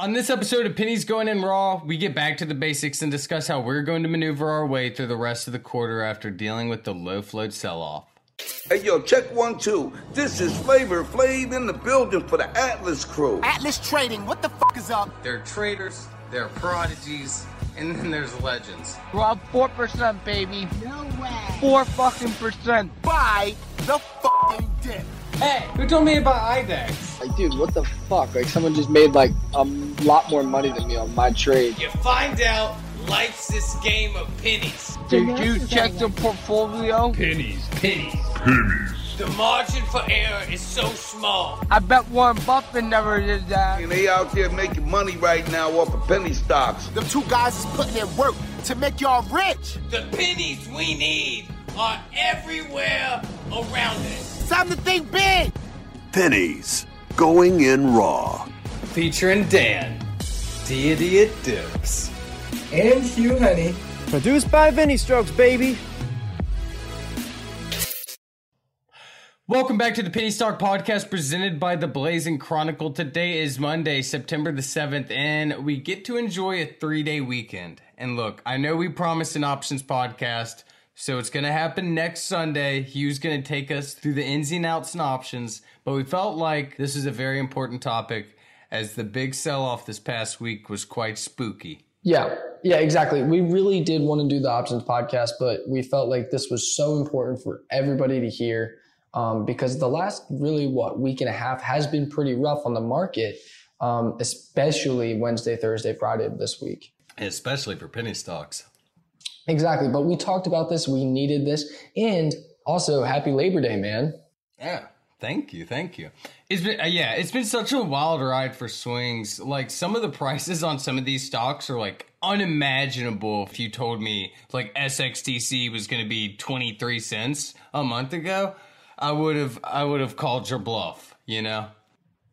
On this episode of Pennies Going in Raw, we get back to the basics and discuss how we're going to maneuver our way through the rest of the quarter after dealing with the low float sell off. Hey yo, check one two. This is Flavor Flav in the building for the Atlas crew. Atlas Trading, what the fuck is up? They're traders, they're prodigies, and then there's legends. We're 4%, baby. No way. 4 fucking percent. Buy the fucking dip. Hey, who told me about IDEX? Like, dude, what the fuck? Like, someone just made like a lot more money than me on my trade. You find out life's this game of pennies. Did you check the portfolio? Pennies, pennies. Pennies. The margin for error is so small. I bet Warren Buffett never did that. And they out there making money right now off of penny stocks. The two guys is putting in work to make y'all rich. The pennies we need are everywhere around us. It's time to think big. Pennies going in raw. Featuring Dan, Deity of Dips. and Hugh Henne. Produced by Vinny Strokes, baby. Welcome back to the Penny Stock Podcast presented by the Blazing Chronicle. Today is Monday, September the 7th, and we get to enjoy a three day weekend. And look, I know we promised an options podcast, so it's going to happen next Sunday. Hugh's going to take us through the ins and outs and options, but we felt like this is a very important topic as the big sell off this past week was quite spooky. Yeah, yeah, exactly. We really did want to do the options podcast, but we felt like this was so important for everybody to hear um, because the last really what week and a half has been pretty rough on the market, um, especially Wednesday, Thursday, Friday of this week. Especially for penny stocks. Exactly. But we talked about this. We needed this, and also happy Labor Day, man. Yeah. Thank you, thank you. It's been uh, yeah, it's been such a wild ride for swings. Like some of the prices on some of these stocks are like unimaginable. If you told me like SXTC was going to be twenty three cents a month ago, I would have I would have called your bluff. You know.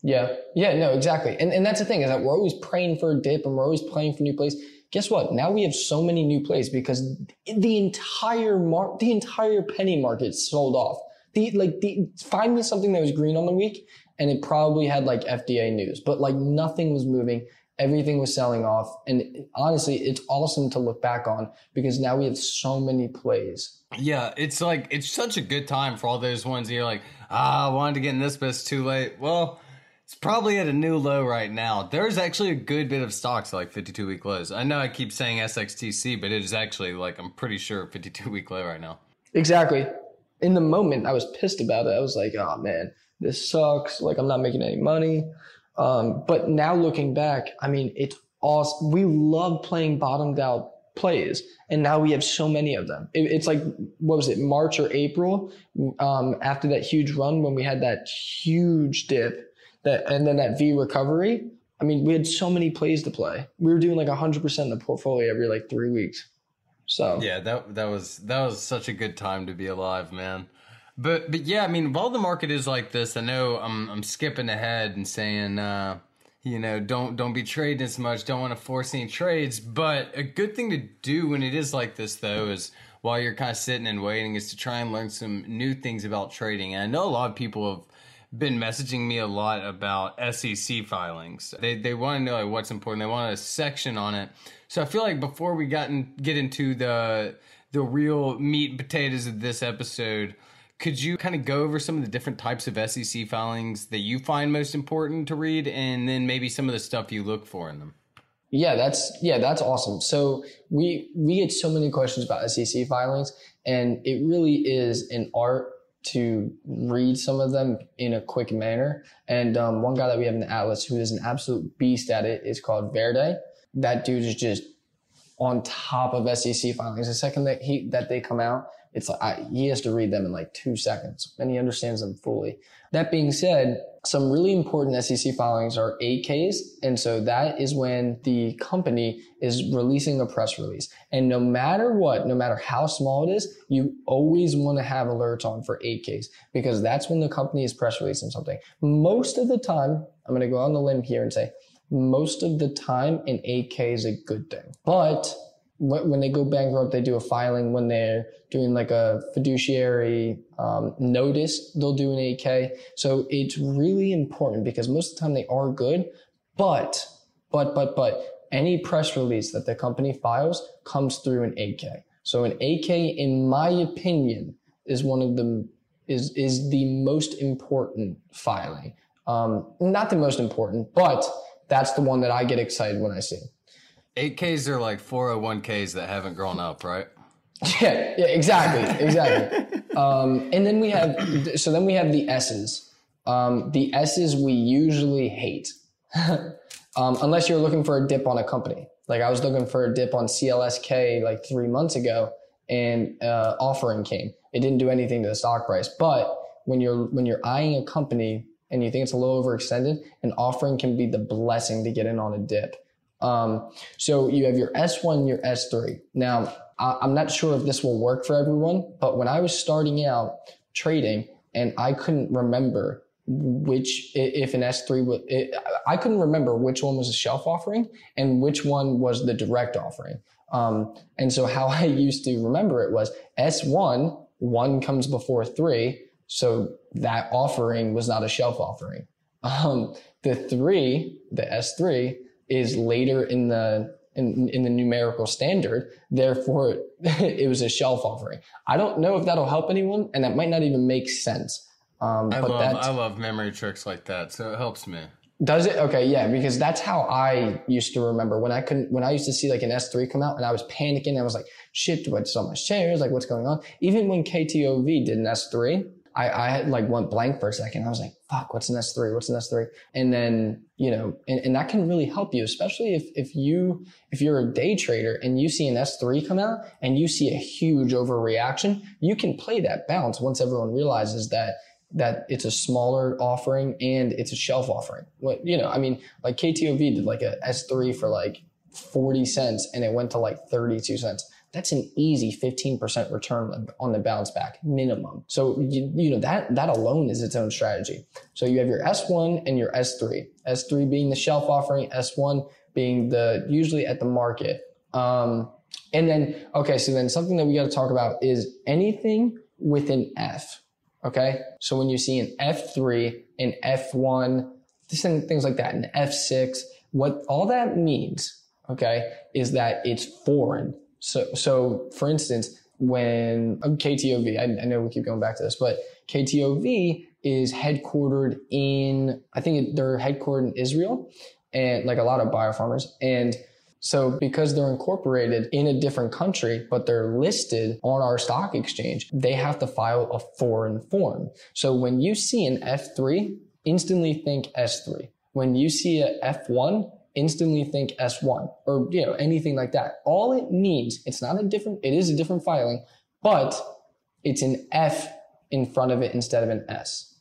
Yeah, yeah, no, exactly. And and that's the thing is that we're always praying for a dip and we're always praying for new plays. Guess what? Now we have so many new plays because the entire mar- the entire penny market sold off. The like the find me something that was green on the week and it probably had like FDA news, but like nothing was moving. Everything was selling off. And honestly, it's awesome to look back on because now we have so many plays. Yeah, it's like it's such a good time for all those ones you're like, ah, I wanted to get in this, but it's too late. Well, it's probably at a new low right now. There's actually a good bit of stocks like 52 week lows. I know I keep saying SXTC, but it is actually like I'm pretty sure 52 week low right now. Exactly. In the moment, I was pissed about it. I was like, oh man, this sucks. Like, I'm not making any money. Um, but now looking back, I mean, it's awesome. We love playing bottomed out plays, and now we have so many of them. It, it's like, what was it, March or April? Um, after that huge run when we had that huge dip, that and then that V recovery. I mean, we had so many plays to play. We were doing like 100% in the portfolio every like three weeks. So Yeah, that that was that was such a good time to be alive, man. But but yeah, I mean, while the market is like this, I know I'm I'm skipping ahead and saying uh you know, don't don't be trading as much, don't want to force any trades, but a good thing to do when it is like this though is while you're kind of sitting and waiting is to try and learn some new things about trading. And I know a lot of people have been messaging me a lot about SEC filings. They they want to know like what's important. They want a section on it. So I feel like before we got in, get into the the real meat and potatoes of this episode, could you kind of go over some of the different types of SEC filings that you find most important to read, and then maybe some of the stuff you look for in them? Yeah, that's yeah, that's awesome. So we we get so many questions about SEC filings, and it really is an art to read some of them in a quick manner. And um, one guy that we have in the Atlas who is an absolute beast at it is called Verde. That dude is just on top of SEC filings. The second that he that they come out, it's like I, he has to read them in like two seconds, and he understands them fully. That being said, some really important SEC filings are 8Ks, and so that is when the company is releasing a press release. And no matter what, no matter how small it is, you always want to have alerts on for 8Ks because that's when the company is press releasing something. Most of the time, I'm going to go on the limb here and say most of the time an 8K is a good thing. But when they go bankrupt, they do a filing. When they're doing like a fiduciary um, notice, they'll do an 8K. So it's really important because most of the time they are good, but But, but, but any press release that the company files comes through an 8K. So an 8K, in my opinion, is one of the is is the most important filing. Um, not the most important, but that's the one that I get excited when I see. 8Ks are like 401ks that haven't grown up, right? Yeah, yeah, exactly, exactly. um, and then we have, so then we have the S's. Um, the S's we usually hate, um, unless you're looking for a dip on a company. Like I was looking for a dip on CLSK like three months ago, and uh, offering came. It didn't do anything to the stock price, but when you're when you're eyeing a company and you think it's a little overextended, an offering can be the blessing to get in on a dip. Um, so you have your S1, your S3. Now, I, I'm not sure if this will work for everyone, but when I was starting out trading and I couldn't remember which, if an S3 was, I couldn't remember which one was a shelf offering and which one was the direct offering. Um, and so how I used to remember it was S1, one comes before three. So that offering was not a shelf offering. Um, the three, the S3 is later in the in, in the numerical standard. Therefore, it was a shelf offering. I don't know if that'll help anyone, and that might not even make sense. Um, I love I love memory tricks like that, so it helps me. does it? Okay, yeah, because that's how I used to remember when I couldn't, when I used to see like an S3 come out and I was panicking. I was like, shit, do I sell my shares? Like, what's going on? Even when KTOV did an S3, I, I like went blank for a second. I was like, fuck, what's an S3? What's an S3? And then, you know, and, and that can really help you, especially if, if you, if you're a day trader and you see an S3 come out and you see a huge overreaction, you can play that bounce once everyone realizes that that it's a smaller offering and it's a shelf offering. What you know, I mean, like KTOV did like a S3 for like 40 cents and it went to like 32 cents. That's an easy 15% return on the bounce back minimum. So you, you know that that alone is its own strategy. So you have your S1 and your S3. S3 being the shelf offering, S1 being the usually at the market. Um, and then okay, so then something that we got to talk about is anything with an F. Okay. So when you see an F3, an F1, things like that, an F6, what all that means, okay, is that it's foreign. So, so for instance, when um, KTOV, I, I know we keep going back to this, but KTOV is headquartered in, I think they're headquartered in Israel and like a lot of biopharmas. And so because they're incorporated in a different country, but they're listed on our stock exchange, they have to file a foreign form. So when you see an F3, instantly think S3. When you see a F1, instantly think S1 or, you know, anything like that. All it means, it's not a different, it is a different filing, but it's an F in front of it instead of an S.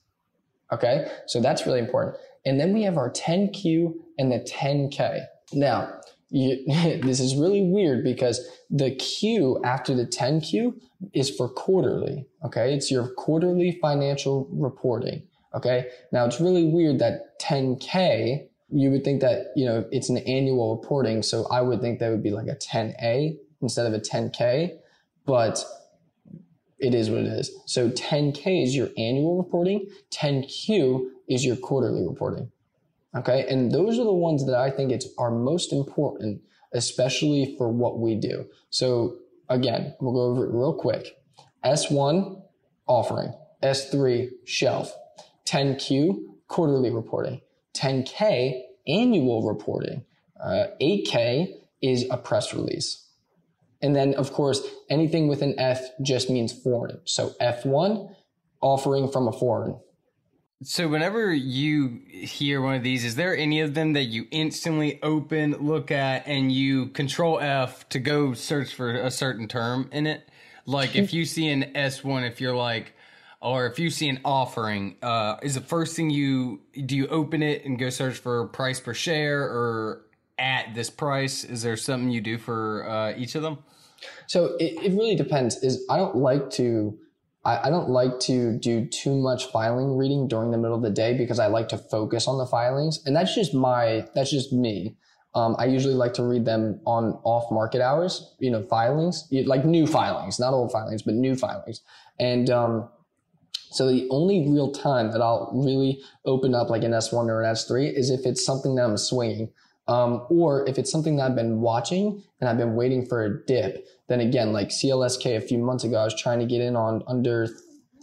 Okay. So that's really important. And then we have our 10Q and the 10K. Now, you, this is really weird because the Q after the 10Q is for quarterly. Okay. It's your quarterly financial reporting. Okay. Now it's really weird that 10K, you would think that, you know, it's an annual reporting. So I would think that would be like a 10A instead of a 10K, but it is what it is. So 10K is your annual reporting. 10Q is your quarterly reporting. Okay. And those are the ones that I think it's are most important, especially for what we do. So again, we'll go over it real quick. S1 offering, S3 shelf, 10Q quarterly reporting, 10K annual reporting, uh, 8K is a press release. And then, of course, anything with an F just means foreign. So F1, offering from a foreign. So whenever you hear one of these, is there any of them that you instantly open, look at, and you control F to go search for a certain term in it? Like if you see an S1, if you're like, or if you see an offering, uh, is the first thing you, do you open it and go search for price per share or at this price? Is there something you do for uh, each of them? So it, it really depends. Is I don't like to I, I don't like to do too much filing reading during the middle of the day because I like to focus on the filings, and that's just my that's just me. Um, I usually like to read them on off market hours, you know, filings, like new filings, not old filings, but new filings. And um, so the only real time that I'll really open up like an S1 or an S3 is if it's something that I'm swinging. Um, or if it's something that I've been watching and I've been waiting for a dip, then again, like CLSK a few months ago, I was trying to get in on under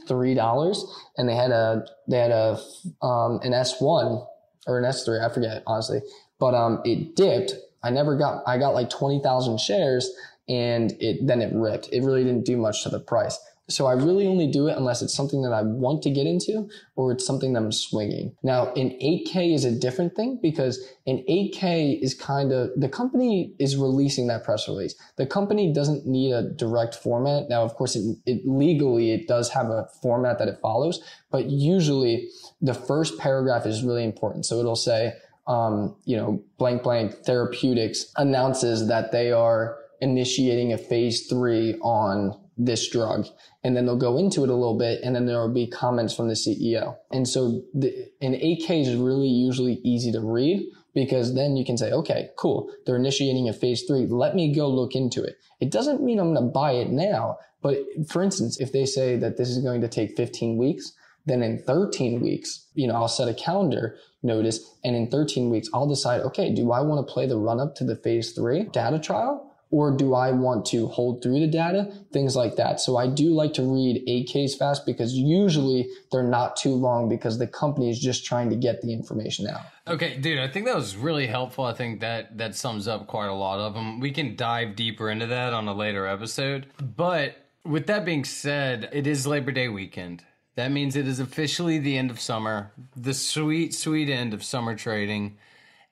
three dollars, and they had a they had a um, an S one or an S three, I forget honestly, but um, it dipped. I never got I got like twenty thousand shares, and it then it ripped. It really didn't do much to the price. So I really only do it unless it's something that I want to get into or it's something that I'm swinging. Now, an 8K is a different thing because an 8K is kind of, the company is releasing that press release. The company doesn't need a direct format. Now, of course, it, it legally, it does have a format that it follows, but usually the first paragraph is really important. So it'll say, um, you know, blank blank therapeutics announces that they are initiating a phase three on this drug. And then they'll go into it a little bit and then there will be comments from the CEO. And so the, an 8K is really usually easy to read because then you can say, okay, cool. They're initiating a phase three. Let me go look into it. It doesn't mean I'm going to buy it now. But for instance, if they say that this is going to take 15 weeks, then in 13 weeks, you know, I'll set a calendar notice and in 13 weeks, I'll decide, okay, do I want to play the run up to the phase three data trial? Or do I want to hold through the data? Things like that. So I do like to read 8Ks fast because usually they're not too long because the company is just trying to get the information out. Okay, dude, I think that was really helpful. I think that that sums up quite a lot of them. We can dive deeper into that on a later episode. But with that being said, it is Labor Day weekend. That means it is officially the end of summer, the sweet, sweet end of summer trading.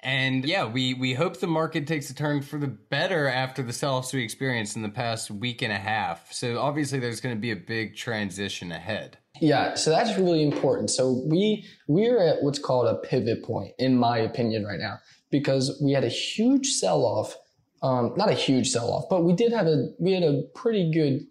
And yeah, we, we hope the market takes a turn for the better after the sell-offs we experienced in the past week and a half. So obviously there's going to be a big transition ahead. Yeah, so that's really important. So we we're at what's called a pivot point, in my opinion, right now, because we had a huge sell-off. Um, not a huge sell-off, but we did have a we had a pretty good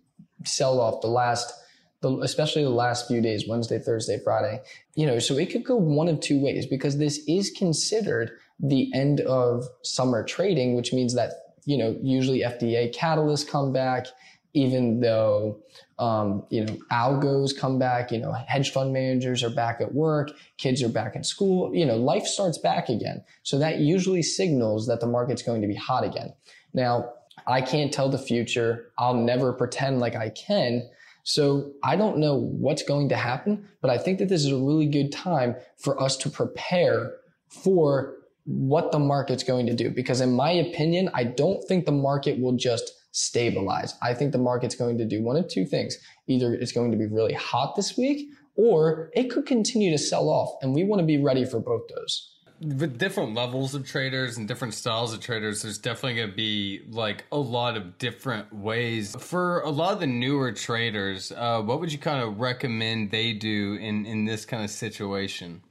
sell-off the last the, especially the last few days, Wednesday, Thursday, Friday, you know, so it could go one of two ways because this is considered the end of summer trading, which means that, you know, usually FDA catalysts come back, even though, um, you know, algos come back, you know, hedge fund managers are back at work, kids are back in school, you know, life starts back again. So that usually signals that the market's going to be hot again. Now, I can't tell the future. I'll never pretend like I can. So I don't know what's going to happen, but I think that this is a really good time for us to prepare for what the market's going to do. Because in my opinion, I don't think the market will just stabilize. I think the market's going to do one of two things. Either it's going to be really hot this week or it could continue to sell off. And we want to be ready for both those with different levels of traders and different styles of traders, there's definitely going to be like a lot of different ways. For a lot of the newer traders, uh, what would you kind of recommend they do in, in this kind of situation?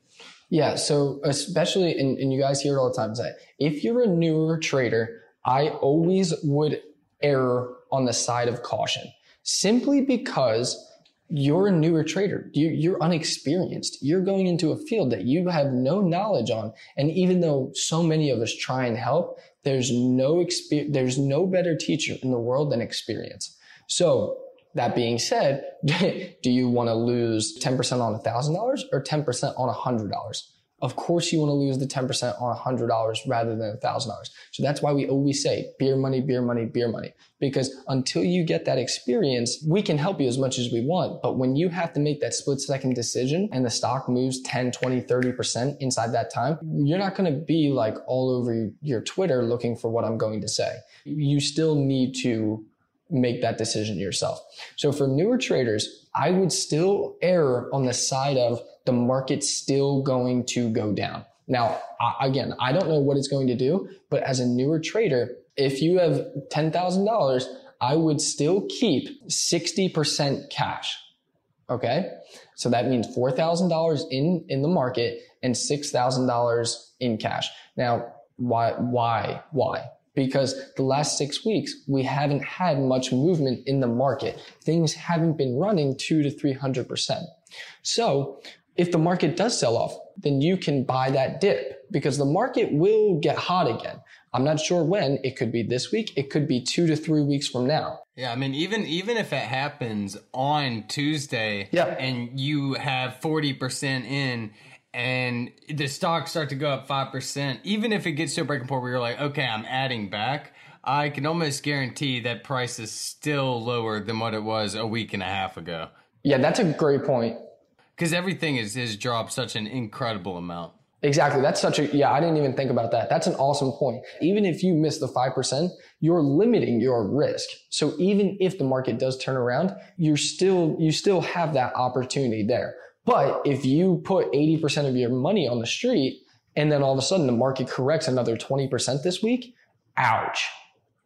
Yeah, so especially, and, and you guys hear it all the time say, if you're a newer trader, I always would err on the side of caution simply because you're a newer trader. You, are unexperienced. You're going into a field that you have no knowledge on. And even though so many of us try and help, there's no experience, there's no better teacher in the world than experience. So that being said, do you want to lose 10% on $1,000 or 10% on $100? Of course, you want to lose the 10% on $100 rather than $1,000. So that's why we always say beer money, beer money, beer money. Because until you get that experience, we can help you as much as we want. But when you have to make that split second decision and the stock moves 10, 20, 30% inside that time, you're not going to be like all over your Twitter looking for what I'm going to say. You still need to make that decision yourself. So for newer traders, I would still err on the side of the market's still going to go down. Now, again, I don't know what it's going to do, but as a newer trader, if you have $10,000, I would still keep 60% cash. Okay. So that means $4,000 in, in the market and $6,000 in cash. Now, why, why, why? Because the last six weeks, we haven't had much movement in the market. Things haven't been running two to 300%. So if the market does sell off, then you can buy that dip because the market will get hot again. I'm not sure when. It could be this week. It could be two to three weeks from now. Yeah, I mean, even even if it happens on Tuesday, yeah. and you have forty percent in, and the stocks start to go up 5%, even if it gets to a breaking point where you're like, okay, I'm adding back, I can almost guarantee that price is still lower than what it was a week and a half ago. Yeah, that's a great point. Because everything is, has dropped such an incredible amount. Exactly. That's such a, yeah, I didn't even think about that. That's an awesome point. Even if you miss the 5%, you're limiting your risk. So even if the market does turn around, you're still, you still have that opportunity there. But if you put 80% of your money on the street and then all of a sudden the market corrects another 20% this week, ouch.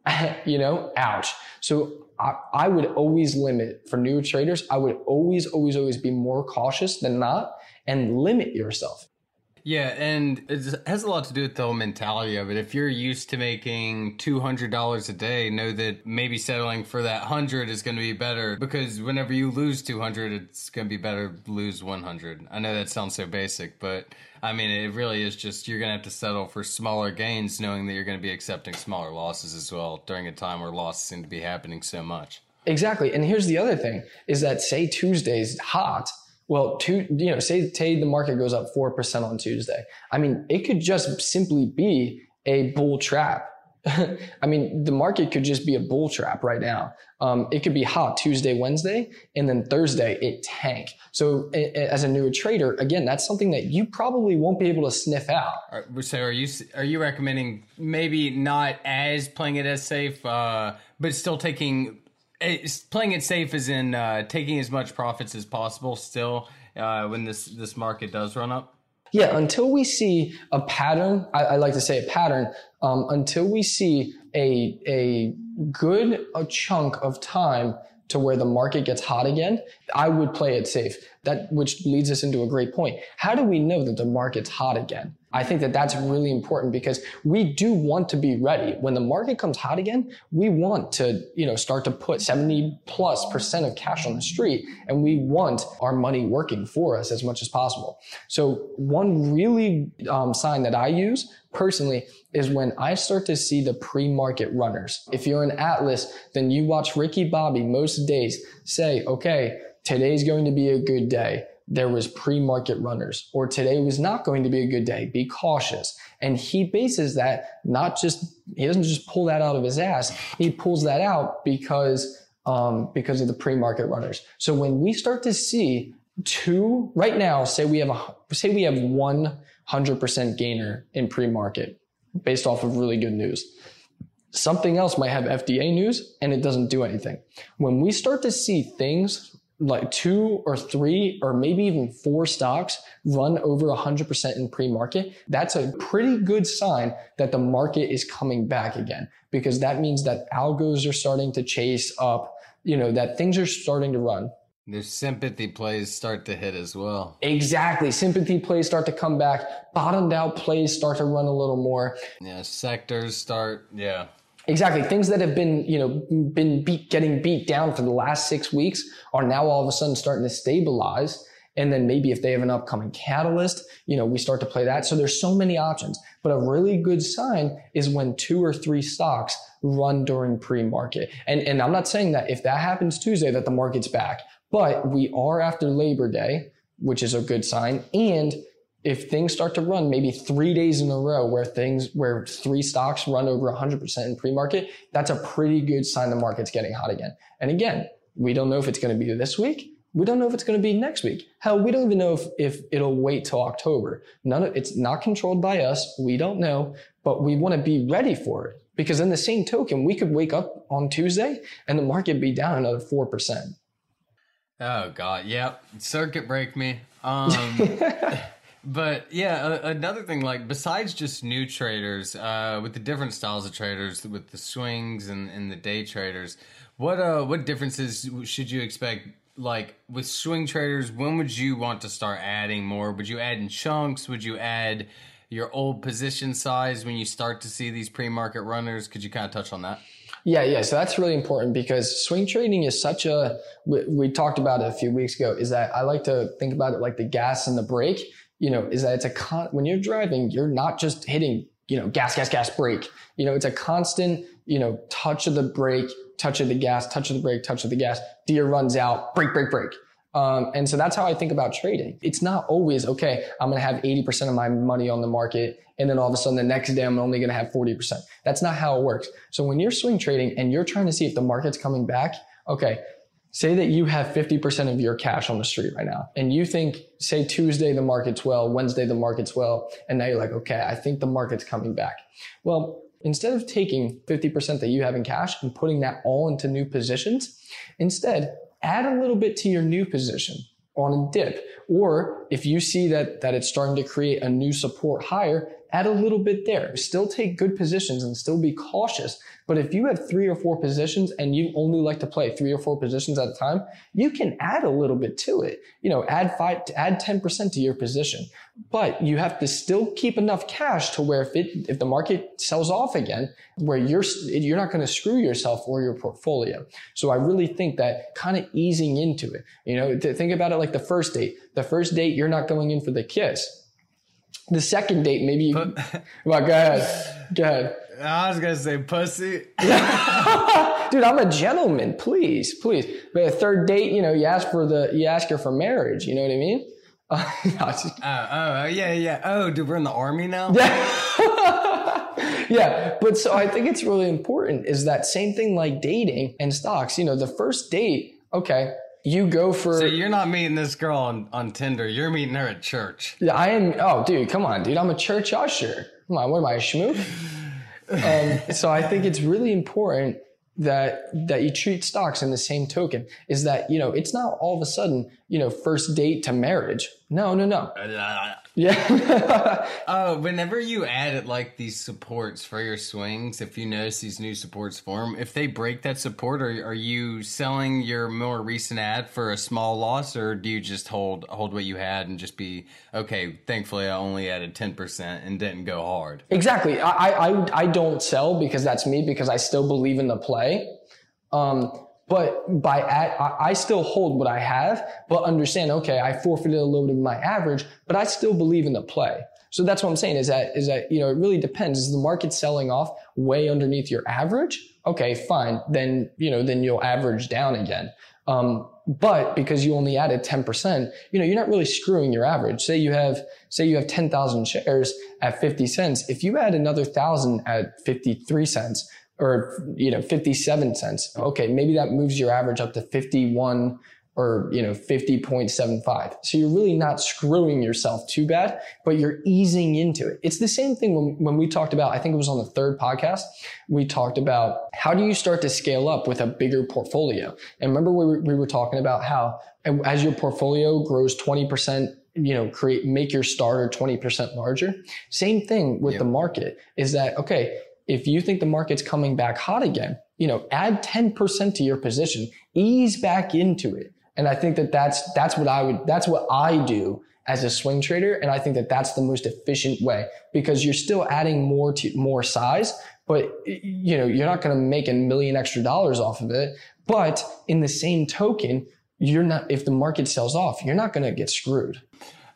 you know, ouch. So I, I would always limit for new traders. I would always, always, always be more cautious than not and limit yourself. Yeah, and it has a lot to do with the whole mentality of it. If you're used to making two hundred dollars a day, know that maybe settling for that hundred is going to be better because whenever you lose two hundred, it's going to be better lose one hundred. I know that sounds so basic, but I mean it really is just you're going to have to settle for smaller gains, knowing that you're going to be accepting smaller losses as well during a time where losses seem to be happening so much. Exactly, and here's the other thing: is that say Tuesday's hot well, you know, say, say the market goes up 4% on Tuesday. I mean, it could just simply be a bull trap. I mean, the market could just be a bull trap right now. Um, it could be hot Tuesday, Wednesday, and then Thursday it tank. So as a newer trader, again, that's something that you probably won't be able to sniff out. So are you are you recommending maybe not as playing it as safe, uh, but still taking it's playing it safe is in uh, taking as much profits as possible still uh, when this this market does run up? Yeah until we see a pattern i, I like to say a pattern um, until we see a a good a chunk of time to where the market gets hot again i would play it safe. That which leads us into a great point. How do we know that the market's hot again I think that that's really important because we do want to be ready. When the market comes hot again, we want to, you know, start to put 70 plus percent of cash on the street and we want our money working for us as much as possible. So one really um, sign that I use personally is when I start to see the pre-market runners. If you're an Atlas, then you watch Ricky Bobby most days say, okay, today's going to be a good day there was pre-market runners or today was not going to be a good day. Be cautious. And he bases that not just, he doesn't just pull that out of his ass. He pulls that out because, um, because of the pre-market runners. So when we start to see two, right now, say we have a, say we have 100% gainer in pre-market based off of really good news. Something else might have FDA news and it doesn't do anything. When we start to see things like two or three or maybe even four stocks run over 100% in pre-market, that's a pretty good sign that the market is coming back again because that means that algos are starting to chase up, you know, that things are starting to run. The sympathy plays start to hit as well. Exactly. Sympathy plays start to come back. Bottomed out plays start to run a little more. Yeah, sectors start, yeah. Exactly. Things that have been, you know, been beat, getting beat down for the last six weeks are now all of a sudden starting to stabilize. And then maybe if they have an upcoming catalyst, you know, we start to play that. So there's so many options. But a really good sign is when two or three stocks run during pre-market. And, and I'm not saying that if that happens Tuesday that the market's back, but we are after Labor Day, which is a good sign. And if things start to run maybe three days in a row where things where three stocks run over 100% in pre-market that's a pretty good sign the market's getting hot again. And again we don't know if it's going to be this week. We don't know if it's going to be next week. Hell we don't even know if, if it'll wait till october. None of it's not controlled by us. We don't know but we want to be ready for it because in the same token we could wake up on tuesday and the market be down another 4% oh god. Yep. Circuit break me. Um But yeah, another thing, like besides just new traders, uh, with the different styles of traders, with the swings and, and the day traders, what uh, what differences should you expect? Like with swing traders, when would you want to start adding more? Would you add in chunks? Would you add your old position size when you start to see these pre-market runners? Could you kind of touch on that? Yeah, yeah. So that's really important because swing trading is such a, we, we, talked about it a few weeks ago, is that I like to think about it like the gas and the brake you know, is that it's a con, when you're driving, you're not just hitting, you know, gas, gas, gas, brake. You know, it's a constant, you know, touch of the brake, touch of the gas, touch of the brake, touch of the gas. Deer runs out, brake, brake, brake. Um, and so that's how I think about trading. It's not always, okay, I'm going to have 80% of my money on the market. And then all of a sudden the next day I'm only going to have 40%. That's not how it works. So when you're swing trading and you're trying to see if the market's coming back, okay, say that you have 50% of your cash on the street right now and you think, say Tuesday the market's well, Wednesday the market's well, and now you're like, okay, I think the market's coming back. Well, instead of taking 50% that you have in cash and putting that all into new positions, instead add a little bit to your new position on a dip. Or if you see that, that it's starting to create a new support higher, add a little bit there. Still take good positions and still be cautious. But if you have three or four positions and you only like to play three or four positions at a time, you can add a little bit to it. You know, add five, add 10% to your position. But you have to still keep enough cash to where if it, if the market sells off again, where you're, you're not going to screw yourself or your portfolio. So I really think that kind of easing into it, you know, think about it like the first date. The first date, you're not going in for the kiss the second date, maybe you. But, well, go ahead. Go ahead. I was gonna say pussy. Dude, I'm a gentleman. Please, please. But a third date, you know, you ask for the, you ask her for marriage. You know what I mean? Uh, oh, oh, yeah, yeah. Oh, dude, we're in the army now. Yeah. yeah, but so I think it's really important is that same thing like dating and stocks. You know, the first date, okay, you go for. So you're not meeting this girl on, on Tinder. You're meeting her at church. Yeah, I am. Oh, dude, come on, dude. I'm a church usher. Come on, what am I, a schmook? um, so I think it's really important that that you treat stocks in the same token is that you know it's not all of a sudden you know first date to marriage no no no. Yeah. Uh, whenever you add like these supports for your swings if you notice these new supports form if they break that support are, are you selling your more recent ad for a small loss or do you just hold hold what you had and just be okay thankfully i only added 10% and didn't go hard? Exactly. I i i don't sell because that's me because i still believe in the play. Um but by at, I still hold what I have, but understand, okay, I forfeited a little bit of my average, but I still believe in the play. So that's what I'm saying is that, is that, you know, it really depends. Is the market selling off way underneath your average? Okay, fine. Then, you know, then you'll average down again. Um, but because you only added 10%, you know, you're not really screwing your average. Say you have, say you have 10,000 shares at 50 cents. If you add another thousand at 53 cents, or you know 57 cents. Okay maybe that moves your average up to 51 or you know 50.75 so you're really not screwing yourself too bad but you're easing into it. It's the same thing when, when we talked about i think it was on the third podcast we talked about how do you start to scale up with a bigger portfolio? And remember we were, we were talking about how as your portfolio grows 20% you know create make your starter 20% larger? Same thing with yep. the market is that okay if you think the market's coming back hot again, you know, add 10% to your position, ease back into it. And I think that that's, that's what I would, that's what I do as a swing trader. And I think that that's the most efficient way because you're still adding more to more size, but you know, you're not going to make a million extra dollars off of it. But in the same token, you're not, if the market sells off, you're not going to get screwed.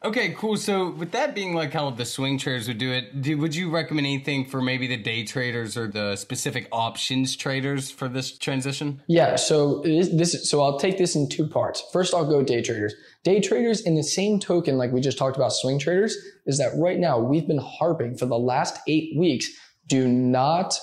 Okay, cool. So, with that being like how the swing traders would do it, do, would you recommend anything for maybe the day traders or the specific options traders for this transition? Yeah. So this, so I'll take this in two parts. First, I'll go day traders. Day traders, in the same token, like we just talked about swing traders, is that right now we've been harping for the last eight weeks. Do not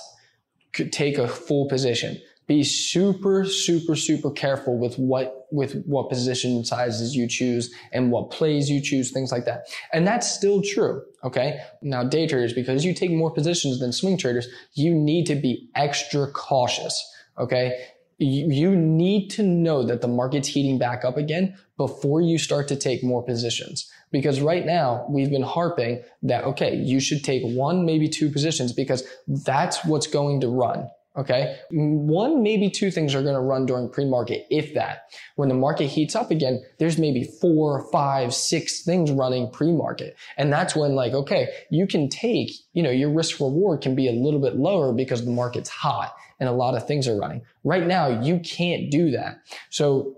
take a full position be super, super, super careful with what, with what position sizes you choose and what plays you choose, things like that. And that's still true. Okay. Now day traders, because you take more positions than swing traders, you need to be extra cautious. Okay. You, you need to know that the market's heating back up again before you start to take more positions. Because right now we've been harping that, okay, you should take one, maybe two positions because that's what's going to run. Okay. One, maybe two things are going to run during pre-market, if that. When the market heats up again, there's maybe four, five, six things running pre-market. And that's when like, okay, you can take, you know, your risk reward can be a little bit lower because the market's hot and a lot of things are running. Right now, you can't do that. So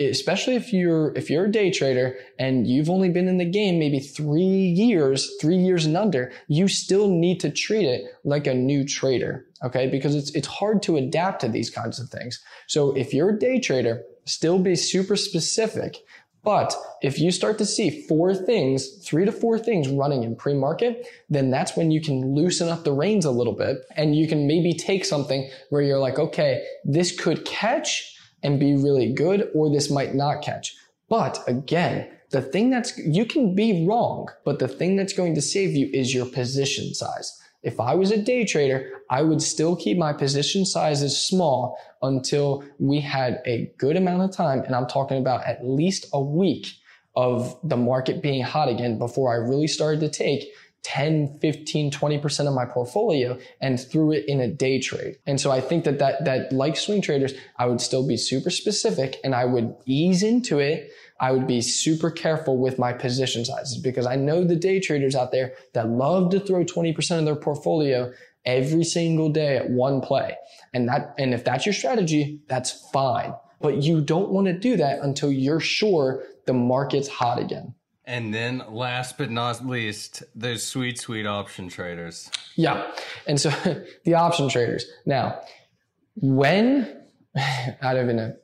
especially if you're if you're a day trader and you've only been in the game maybe three years three years and under you still need to treat it like a new trader okay? Because it's it's hard to adapt to these kinds of things. So if you're a day trader still be super specific. But if you start to see four things, three to four things running in pre-market, then that's when you can loosen up the reins a little bit and you can maybe take something where you're like, okay, this could catch and be really good or this might not catch. But again, the thing that's, you can be wrong, but the thing that's going to save you is your position size. If I was a day trader, I would still keep my position sizes small until we had a good amount of time. And I'm talking about at least a week of the market being hot again before I really started to take 10, 15, 20% of my portfolio and threw it in a day trade. And so I think that that, that like swing traders, I would still be super specific and I would ease into it. I would be super careful with my position sizes because I know the day traders out there that love to throw 20% of their portfolio every single day at one play. And that, and if that's your strategy, that's fine. But you don't want to do that until you're sure the market's hot again. And then last but not least, those sweet, sweet option traders. Yeah. And so the option traders. Now, when out of an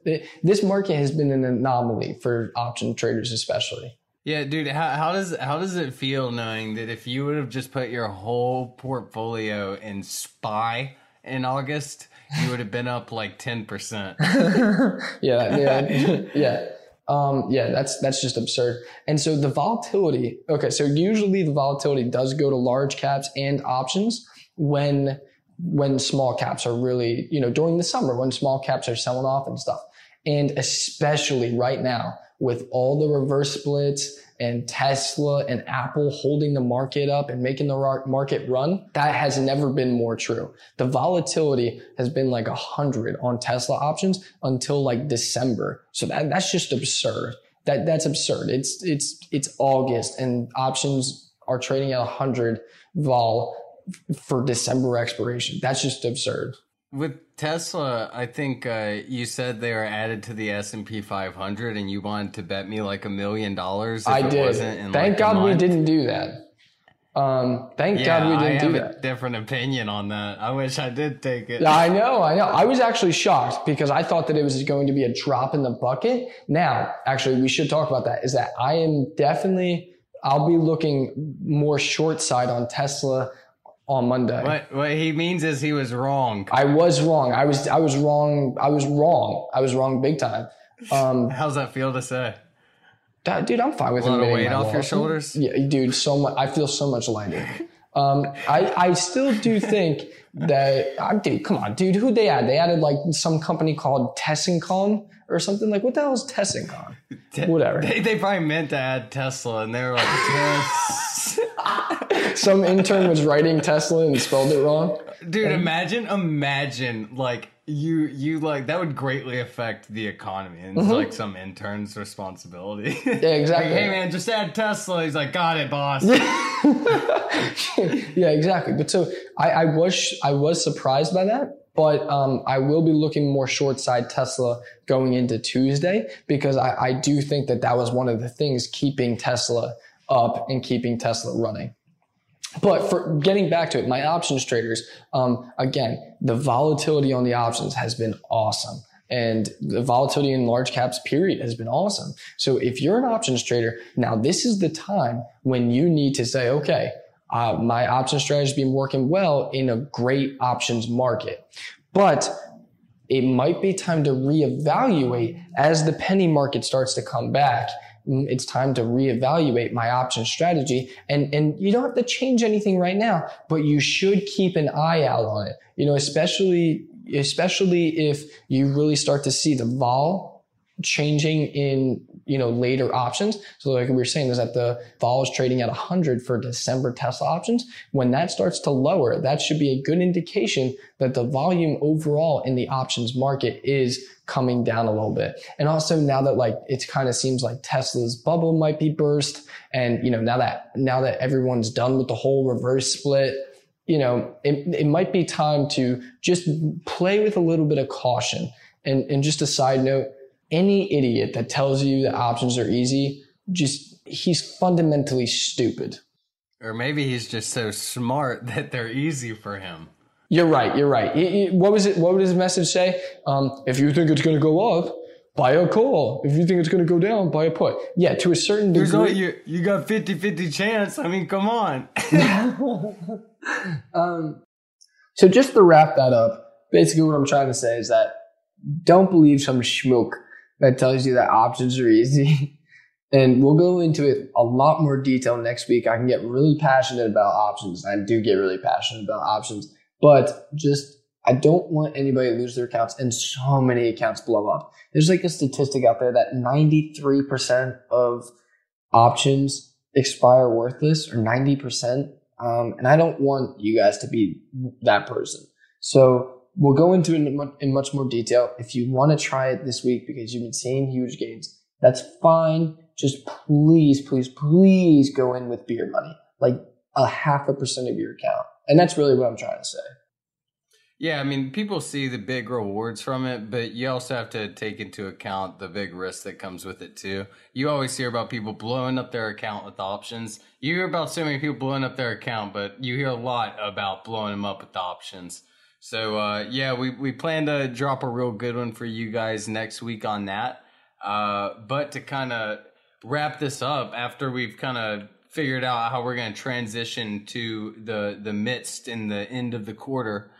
this market has been an anomaly for option traders especially. Yeah, dude, how, how does how does it feel knowing that if you would have just put your whole portfolio in SPY in August, you would have been up like ten percent? yeah, yeah, yeah. Um, yeah, that's that's just absurd. And so the volatility. Okay, so usually the volatility does go to large caps and options when when small caps are really, you know, during the summer when small caps are selling off and stuff. And especially right now with all the reverse splits and Tesla and Apple holding the market up and making the market run, that has never been more true. The volatility has been like a hundred on Tesla options until like December. So that, that's just absurd. That, that's absurd. It's, it's, it's August and options are trading at a hundred vol for December expiration. That's just absurd. With Tesla, I think uh, you said they were added to the S and P 500, and you wanted to bet me like a million dollars. I did. Thank like God we didn't do that. Um, thank yeah, God we didn't I do have that. a different opinion on that. I wish I did take it. I know, I know. I was actually shocked because I thought that it was going to be a drop in the bucket. Now, actually, we should talk about that. Is that I am definitely. I'll be looking more short side on Tesla on Monday. What what he means is he was wrong. I was wrong. I was I was wrong. I was wrong. I was wrong big time. Um, How's that feel to say? That, dude, I'm fine with a lot of weight off your shoulders. Yeah, dude, so much. I feel so much lighter. Um, I I still do think that. I dude, come on, dude. Who they add? They added like some company called Tessencon or something. Like, what the hell is Tessencon? Whatever. They, they probably meant to add Tesla, and they were like, Tess. Some intern was writing Tesla and spelled it wrong. Dude, imagine, imagine, like you, you like that would greatly affect the economy, and it's like some intern's responsibility. Mm-hmm. Yeah, exactly. like, hey man, just add Tesla. He's like, got it, boss. yeah, exactly. But so I, I was I was surprised by that. But um, I will be looking more short side Tesla going into Tuesday because I, I do think that that was one of the things keeping Tesla up and keeping Tesla running. But for getting back to it, my options traders, um, again, the volatility on the options has been awesome. And the volatility in large caps period has been awesome. So if you're an options trader, now this is the time when you need to say, okay, uh, my option strategy has been working well in a great options market. But it might be time to reevaluate as the penny market starts to come back. Mm, It's time to reevaluate my option strategy. And, and you don't have to change anything right now, but you should keep an eye out on it. You know, especially, especially if you really start to see the vol changing in you know later options. So like we were saying is that the vol is trading at 100 for december tesla options. When that starts to lower that should be a good indication that the volume overall in the options market is coming down a little bit. And also now that like it kind of seems like tesla's bubble might be burst and you know now that now that everyone's done with the whole reverse split you know it, it might be time to just play with a little bit of caution. And, and just a side note any idiot that tells you that options are easy, just he's fundamentally stupid. Or maybe he's just so smart that they're easy for him. You're right. You're right. What was it? What would his message say? Um, if you think it's going to go up, buy a call. If you think it's going to go down, buy a put. Yeah, to a certain There's degree. you you got 50-50 chance. I mean, come on. um, so just to wrap that up, basically what I'm trying to say is that don't believe some schmook that tells you that options are easy. and we'll go into it a lot more detail next week. I can get really passionate about options. I do get really passionate about options, but just I don't want anybody to lose their accounts and so many accounts blow up. There's like a statistic out there that 93% of options expire worthless or 90%. Um, and I don't want you guys to be that person. So we'll go into it in, mu- in much more detail. If you want to try it this week because you've been seeing huge gains, that's fine. Just please, please, please go in with beer money, like a half a percent of your account. And that's really what I'm trying to say. Yeah, I mean, people see the big rewards from it, but you also have to take into account the big risk that comes with it too. You always hear about people blowing up their account with options. You hear about so many people blowing up their account, but you hear a lot about blowing them up with options. So uh, yeah, we we plan to drop a real good one for you guys next week on that. Uh, but to kind of wrap this up, after we've kind of figured out how we're going to transition to the the midst and the end of the quarter.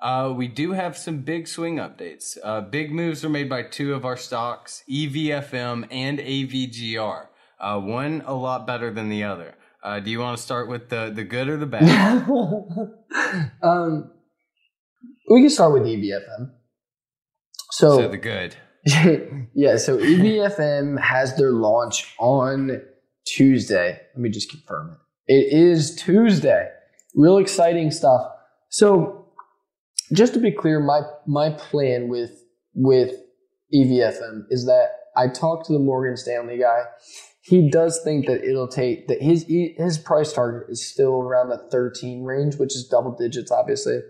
Uh, we do have some big swing updates. Uh, big moves were made by two of our stocks, EVFM and AVGR. Uh, one a lot better than the other. Uh, do you want to start with the, the good or the bad? um, we can start with E EVFM. So, so the good. yeah, so E EVFM has their launch on Tuesday. Let me just confirm it. It is Tuesday. Real exciting stuff. So, just to be clear, my my plan with with EVFM is that I talked to the Morgan Stanley guy. He does think that it'll take that his his price target is still around the 13 range, which is double digits, obviously.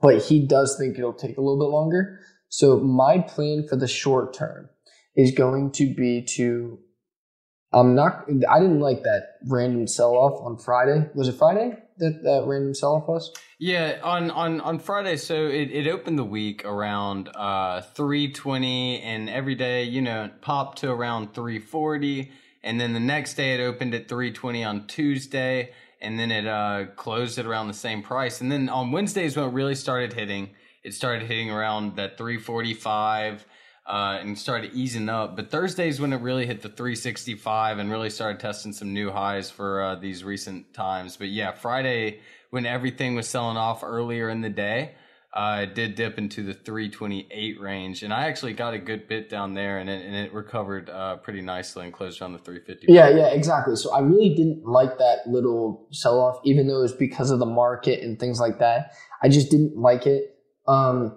But he does think it'll take a little bit longer. So my plan for the short term is going to be to I'm not I didn't like that random sell off on Friday. Was it Friday that that random sell off was? Yeah, on, on, on Friday, so it, it opened the week around uh, 320, and every day, you know, it popped to around 340, and then the next day it opened at 320 on Tuesday, and then it uh, closed at around the same price. And then on Wednesdays when it really started hitting, it started hitting around that 345 uh, and started easing up. But Thursdays when it really hit the 365 and really started testing some new highs for uh, these recent times. But yeah, Friday when everything was selling off earlier in the day, uh, it did dip into the 328 range, and I actually got a good bit down there, and it, and it recovered uh, pretty nicely and closed around the 350. Yeah, yeah, exactly. So I really didn't like that little sell off, even though it was because of the market and things like that. I just didn't like it. Um,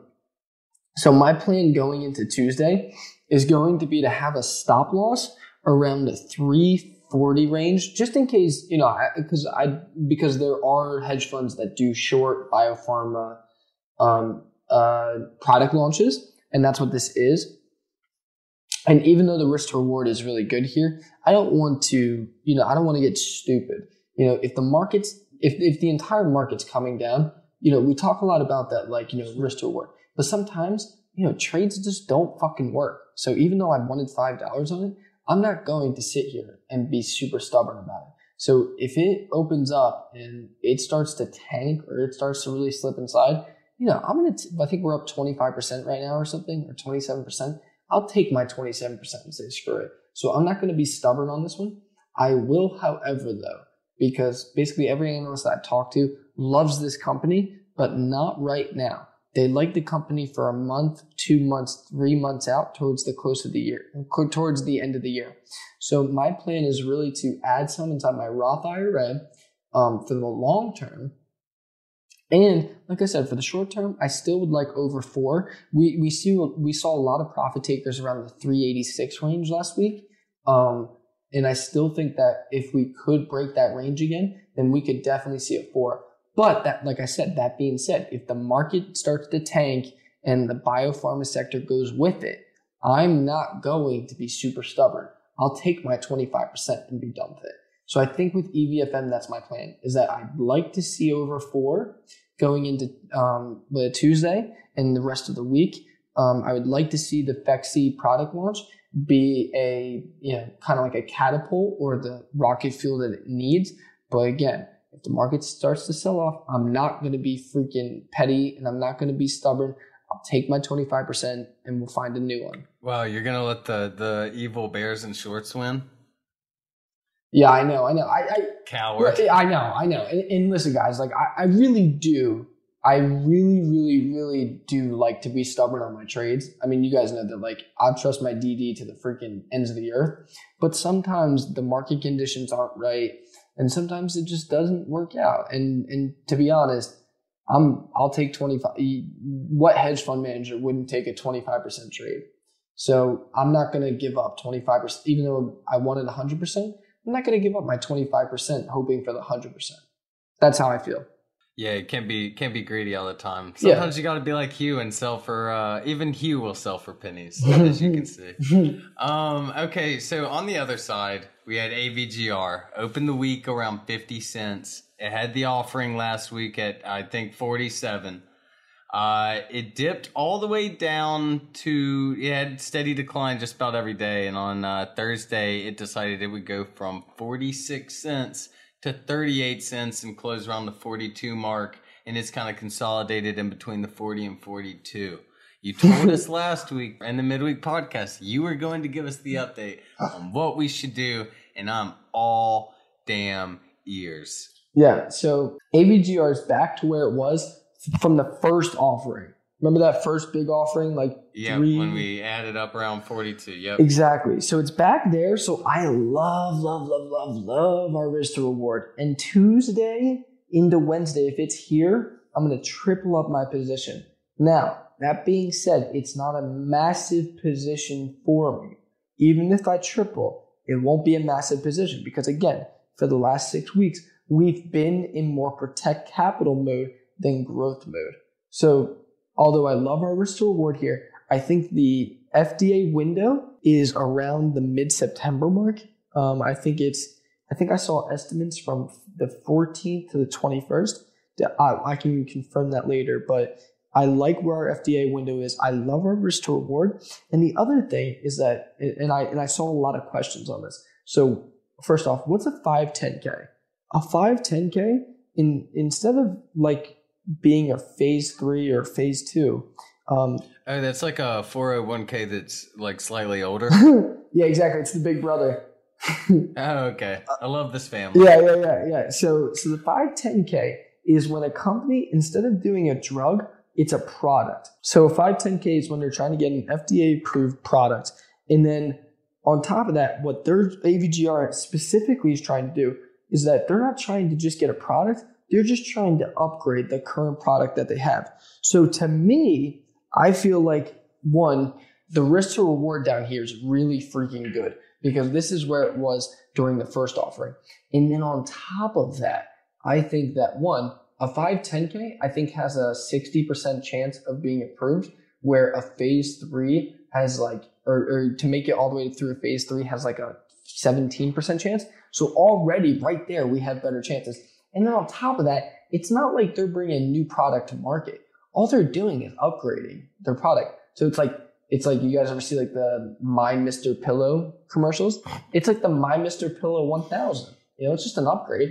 so my plan going into Tuesday is going to be to have a stop loss around the 340 range, just in case, you know, because I, because there are hedge funds that do short biopharma um, uh, product launches, and that's what this is. And even though the risk to reward is really good here, I don't want to, you know, I don't want to get stupid. You know, if the market's, if, if the entire market's coming down, you know, we talk a lot about that, like, you know, risk to reward. But sometimes, you know, trades just don't fucking work. So even though I wanted $5 on it, I'm not going to sit here and be super stubborn about it. So if it opens up and it starts to tank or it starts to really slip inside, you know, I'm going to, I think we're up 25% right now or something, or 27%. I'll take my 27% and say screw it. So I'm not going to be stubborn on this one. I will, however, though, because basically every analyst I've talked to loves this company, but not right now. They like the company for a month, two months, three months out towards the close of the year, towards the end of the year. So my plan is really to add some inside my Roth IRA um, for the long term. And like I said, for the short term, I still would like over four. We we see we saw a lot of profit takers around the 386 range last week. Um, and I still think that if we could break that range again, then we could definitely see a four. But that, like I said, that being said, if the market starts to tank and the biopharma sector goes with it, I'm not going to be super stubborn. I'll take my 25% and be done with it. So I think with EVFM, that's my plan is that I'd like to see over four going into um, the Tuesday and the rest of the week. Um, I would like to see the Phexxi product launch be a you know kind of like a catapult or the rocket fuel that it needs. But again, if the market starts to sell off, I'm not going to be freaking petty and I'm not going to be stubborn. I'll take my 25% and we'll find a new one. Wow, you're gonna let the the evil bears in shorts win? Yeah, I know, I know. I, I Coward. I know, I know. And, and listen, guys, like I, I really do, I really, really, really do like to be stubborn on my trades. I mean, you guys know that like I trust my DD to the freaking ends of the earth, but sometimes the market conditions aren't right, and sometimes it just doesn't work out. And and to be honest, I'm I'll take 25. What hedge fund manager wouldn't take a 25% trade? So I'm not going to give up 25%, even though I wanted 100%. I'm not going to give up my 25% hoping for the 100%. That's how I feel. Yeah, it can't be can't be greedy all the time. Yeah. Sometimes you got to be like Hugh and sell for uh, even Hugh will sell for pennies, as you can see. Um, okay, so on the other side, we had AVGR open the week around fifty cents. It had the offering last week at I think forty seven. Uh, it dipped all the way down to it had steady decline just about every day, and on uh, Thursday it decided it would go from forty six cents to 38 cents and close around the 42 mark. And it's kind of consolidated in between the 40 and 42 you told us last week in the midweek podcast you were going to give us the update on what we should do. And i'm all damn ears. Yeah. So AVGR is back to where it was from the first offering. Remember that first big offering? Like yeah three, when we added up around 42 yep Exactly. So it's back there. So I love, love, love, love, love our risk to reward. And Tuesday into Wednesday, if it's here, I'm going to triple up my position. Now, that being said, it's not a massive position for me. Even if I triple, it won't be a massive position because again, for the last six weeks, we've been in more protect capital mode than growth mode. So although I love our risk to reward here, I think the FDA window is around the mid September mark. Um, I think it's, I think I saw estimates from the 14th to the 21st. I, I can confirm that later, but I like where our FDA window is. I love our risk to reward. And the other thing is that, and I and I saw a lot of questions on this. So first off, what's a 510k? A 510k in instead of like being a phase three or phase two, um, oh that's like a 401k that's like slightly older yeah, exactly. It's the big brother. oh okay i love this family Yeah, yeah, yeah, yeah. So, so the 510K is when a company, instead of doing a drug, it's a product. So a 510K is when they're trying to get an FDA approved product. And then on top of that, what their AVGR specifically is trying to do is that they're not trying to just get a product. They're just trying to upgrade the current product that they have. So to me, I feel like one, the risk to reward down here is really freaking good because this is where it was during the first offering. And then on top of that, I think that one, a 510K, I think has a 60% chance of being approved, where a phase three has like, or, or to make it all the way through a phase three has like a 17% chance. So already right there, we have better chances. And then on top of that, it's not like they're bringing a new product to market. All they're doing is upgrading their product. So it's like, it's like you guys ever see like the My Mr. Pillow commercials? It's like the My Mr. Pillow 1000. You know, it's just an upgrade.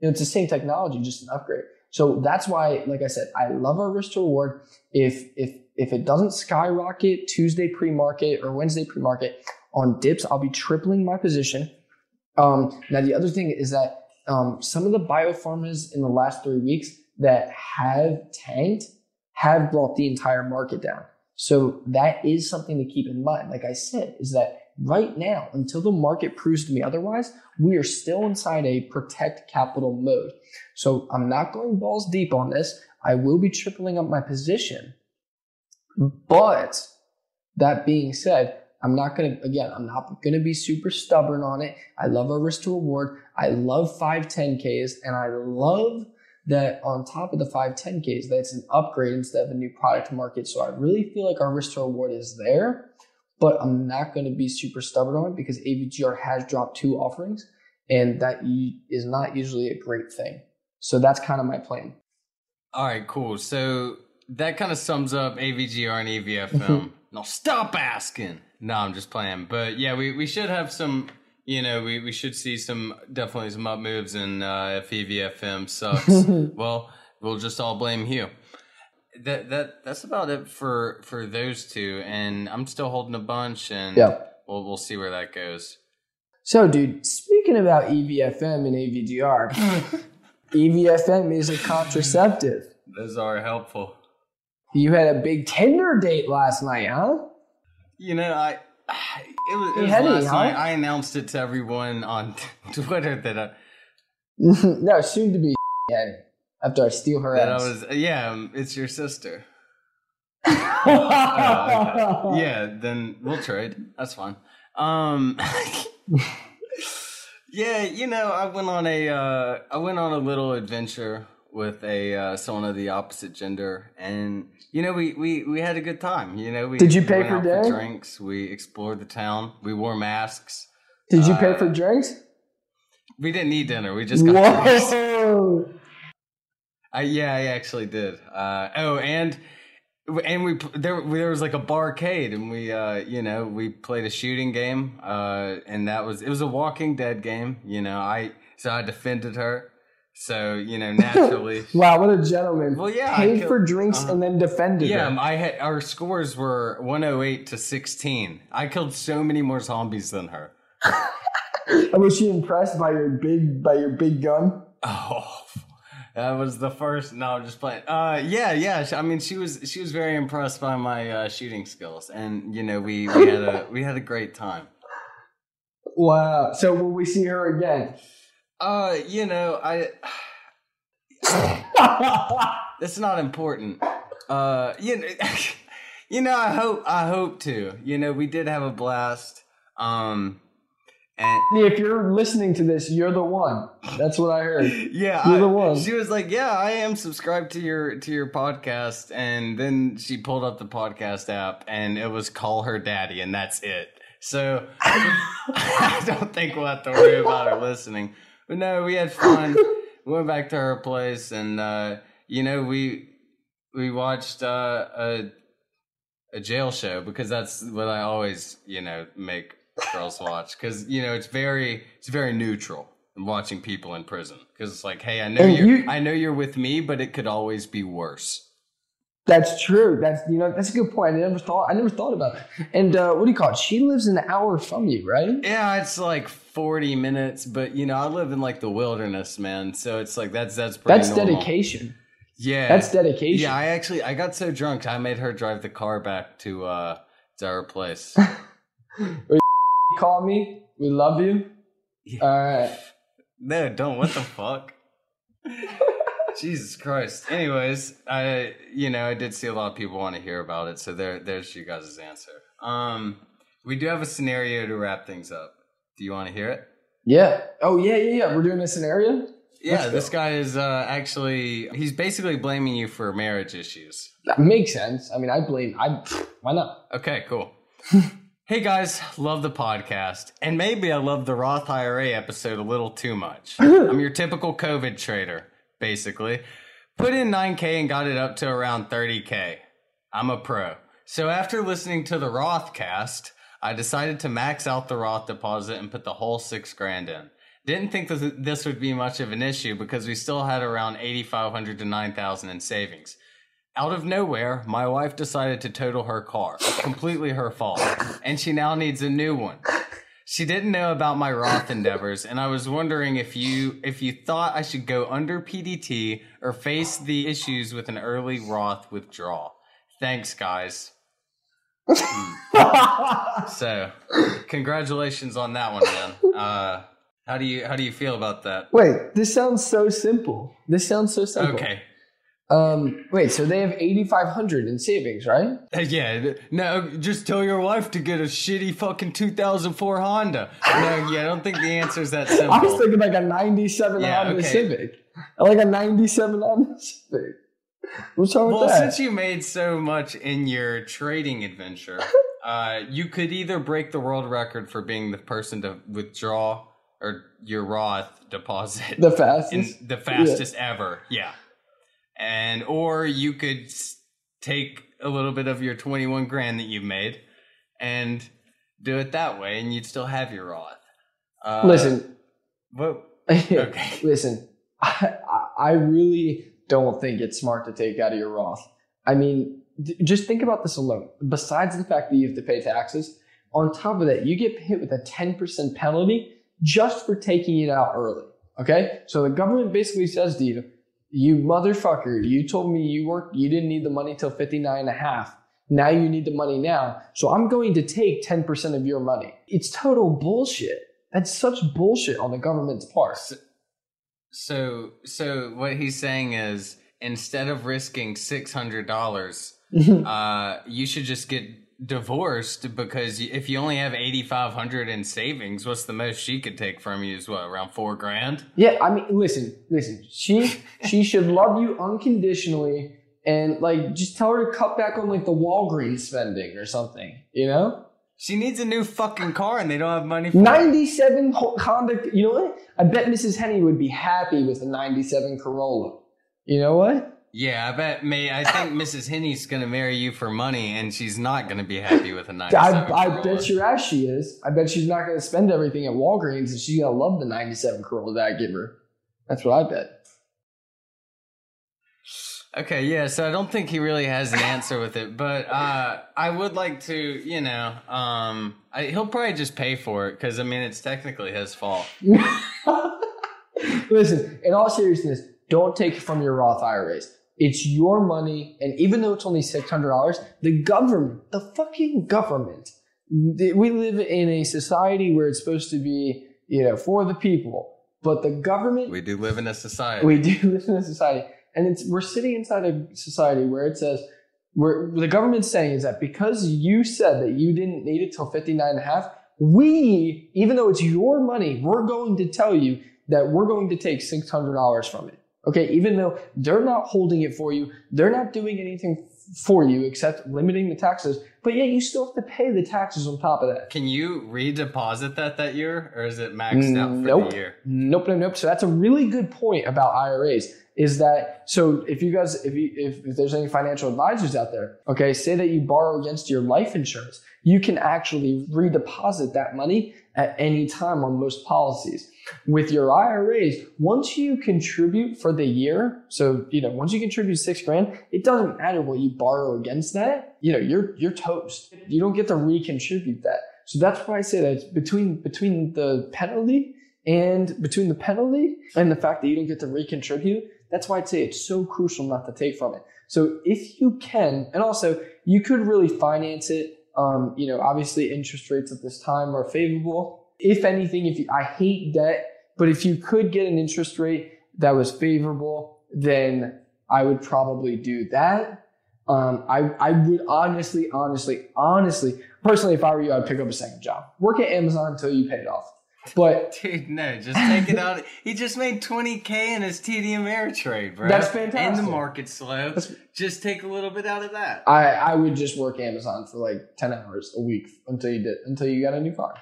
You know, it's the same technology, just an upgrade. So that's why, like I said, I love our risk to reward. If if if it doesn't skyrocket Tuesday pre-market or Wednesday pre-market on dips, I'll be tripling my position. Um, now the other thing is that um, some of the biopharmas in the last three weeks that have tanked have brought the entire market down. So that is something to keep in mind. Like I said, is that right now, until the market proves to me otherwise, we are still inside a protect capital mode. So I'm not going balls deep on this. I will be tripling up my position. But that being said, I'm not going to, again, I'm not going to be super stubborn on it. I love our risk to reward. I love 510Ks and I love that on top of the 510Ks, that's an upgrade instead of a new product to market. So I really feel like our risk to reward is there, but I'm not going to be super stubborn on it because AVGR has dropped two offerings and that is not usually a great thing. So that's kind of my plan. All right, cool. So that kind of sums up AVGR and EVFM. now stop asking. No, I'm just playing. But yeah, we, we should have some. You know, we, we should see some definitely some up moves, and uh, if EVFM sucks, well, we'll just all blame Hugh. That that that's about it for for those two, and I'm still holding a bunch, and Yeah. we'll we'll see where that goes. So, dude, speaking about EVFM and AVGR, EVFM is a contraceptive. Those are helpful. You had a big Tinder date last night, huh? You know, I it was, it was last huh? night. I announced it to everyone on Twitter that I, no, soon to be Henne. After I steal her that I was yeah, um, it's your sister. Okay. Yeah, then we'll trade. That's fine. Um Yeah, you know, I went on a uh I went on a little adventure with a uh someone of the opposite gender and you know we we we had a good time. You know, we Did you pay went for out dinner? drinks, we explored the town, we wore masks. Did you pay Uh, for drinks? We didn't eat dinner. We just got drinks. Whoa! I, yeah, I actually did. Uh, oh, and and we there there was like a barcade, and we uh, you know we played a shooting game, uh, and that was it was a Walking Dead game. You know, I so I defended her. So you know, naturally, Wow, what a gentleman. Well, yeah, Paid killed- for drinks uh-huh. and then defended yeah, her. I had our scores were one hundred eight to sixteen. I killed so many more zombies than her. Was she impressed by your big by your big gun? Oh, that was the first. No, just playing. Uh, yeah, yeah. I mean, she was she was very impressed by my uh, shooting skills, and you know, we we had a we had a great time. Wow. So will we see her again? Uh, you know, I. That's not important. Uh, you know, you know, I hope I hope to. You know, we did have a blast. Um, and if you're listening to this, you're the one. That's what I heard. yeah, You're I- the one. She was like, "Yeah, I am subscribed to your to your podcast," and then she pulled up the podcast app, and it was "Call Her Daddy," and that's it. So I don't think we'll have to worry about her listening. But no, we had fun. we went back to her place, and uh, you know, we we watched uh, a a jail show because that's what I always you know make girls watch because you know it's very it's very neutral watching people in prison because it's like hey I know And you're you- I know you're with me but it could always be worse. That's true. That's you know that's a good point. I never thought I never thought about that. And uh, what do you call it? She lives an hour from you, right? Yeah, it's like forty minutes, but you know I live in like the wilderness, man. So it's like that's that's pretty That's normal. dedication. Yeah, That's dedication. Yeah, I actually I got so drunk I made her drive the car back to uh to our place. Call me. We love you. All right. No, don't. What the fuck? Jesus Christ. Anyways, I you know I did see a lot of people want to hear about it, so there there's you guys' answer. Um, we do have a scenario to wrap things up. Do you want to hear it? Yeah. Oh yeah, yeah, yeah. We're doing a scenario. Yeah, this guy is uh, actually he's basically blaming you for marriage issues. That makes sense. I mean, I blame. I why not? Okay, cool. hey guys, love the podcast. And maybe I love the Roth IRA episode a little too much. I'm your typical COVID trader, basically. Put in 9K and got it up to around 30K. I'm a pro. So after listening to the Roth cast, I decided to max out the Roth deposit and put the whole six grand in. Didn't think that this would be much of an issue because we still had around 8,500 to 9,000 in savings. Out of nowhere, my wife decided to total her car. Completely her fault. And she now needs a new one. She didn't know about my Roth endeavors, and I was wondering if you if you thought I should go under PDT or face the issues with an early Roth withdrawal. Thanks, guys. So, congratulations on that one, man. Uh, how do you how do you feel about that? Wait, this sounds so simple. This sounds so simple. Okay. Um. Wait. So they have eighty five hundred in savings, right? Uh, Yeah, no, just tell your wife to get a shitty fucking 2004 Honda. No, yeah, I don't think the answer is that simple. I was thinking like a ninety seven Yeah, Honda okay. Civic. Like a ninety seven Honda Civic. What's wrong with well, that? since you made so much in your trading adventure, uh, you could either break the world record for being the person to withdraw or your Roth deposit the fastest. the fastest ever. Yeah. And or you could take a little bit of your 21 grand that you've made and do it that way, and you'd still have your Roth. Uh, Listen, What? okay. Listen, I- I really don't think it's smart to take out of your Roth. I mean, th- just think about this alone. Besides the fact that you have to pay taxes, on top of that, you get hit with a 10% penalty just for taking it out early. Okay? So the government basically says to you, you motherfucker, you told me you weren't, you didn't need the money till 59 and a half. Now you need the money now. So I'm going to take 10% of your money. It's total bullshit. That's such bullshit on the government's part. So, so what he's saying is, instead of risking six hundred dollars, uh, you should just get divorced because if you only have eighty five hundred in savings, what's the most she could take from you? Is what around four grand? Yeah, I mean, listen, listen. She she should love you unconditionally, and like just tell her to cut back on like the Walgreens spending or something. You know, She needs a new fucking car, and they don't have money for ninety-seven Ho- Honda. You know what? I bet Mrs. Henne would be happy with a ninety-seven Corolla. You know what? Yeah, I bet. May I think Mrs. Henne's gonna marry you for money, and she's not gonna be happy with a ninety-seven. I Corolla. bet your ass she is. I bet she's not going to spend everything at Walgreens, and she's going to love the ninety-seven Corolla that I give her. That's what I bet. Okay, yeah, so I don't think he really has an answer with it, but uh, I would like to, you know, um, I, he'll probably just pay for it because I mean it's technically his fault. Listen, in all seriousness, don't take it from your Roth IRAs. It's your money, and even though it's only six hundred dollars, the government, the fucking government, we live in a society where it's supposed to be, you know, for the people, but the government We do live in a society. we do live in a society, and it's we're sitting inside a society where it says where the government's saying is that because you said that you didn't need it till 59 and a half, we, even though it's your money, we're going to tell you that we're going to take $600 from it. Okay, even though they're not holding it for you, they're not doing anything for you except limiting the taxes, but yet you still have to pay the taxes on top of that. Can you redeposit that that year, or is it maxed out for nope. the year? Nope, nope, nope. So that's a really good point about IRAs. Is that so? If you guys, if you, if, if there's any financial advisors out there, okay, say that you borrow against your life insurance, you can actually redeposit that money at any time on most policies. With your IRAs, once you contribute for the year, so you know, once you contribute six grand, it doesn't matter what you borrow against that. You know, you're you're toast. You don't get to recontribute that. So that's why I say that between between the penalty and between the penalty and the fact that you don't get to recontribute, that's why I'd say it's so crucial not to take from it. So if you can, and also you could really finance it. Um, you know, obviously interest rates at this time are favorable. If anything, if you, I hate debt, but if you could get an interest rate that was favorable, then I would probably do that. Um, I, I would honestly, honestly, honestly, personally, if I were you, I'd pick up a second job. Work at Amazon until you pay it off. But Dude, no, just take it out. He just made 20K in his TD Ameritrade, bro. That's And fantastic. the market's slow. That's- Just take a little bit out of that. I, I would just work Amazon for like 10 hours a week until you did, until you got a new car.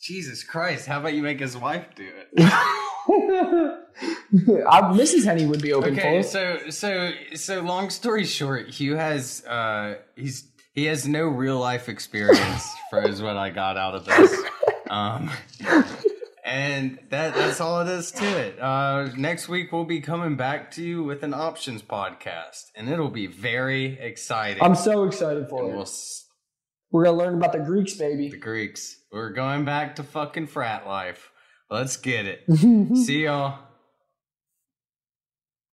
Jesus Christ, how about you make his wife do it? I, Mrs. Henne would be open Okay, for it. so so so long story short, Hugh has uh he's he has no real life experience for is what I got out of this. Um and that that's all it is to it. Uh next week we'll be coming back to you with an options podcast and it'll be very exciting. I'm so excited for and we'll it. s- We're going to learn about the Greeks, baby. the Greeks. We're going back to fucking frat life. Let's get it. See y'all.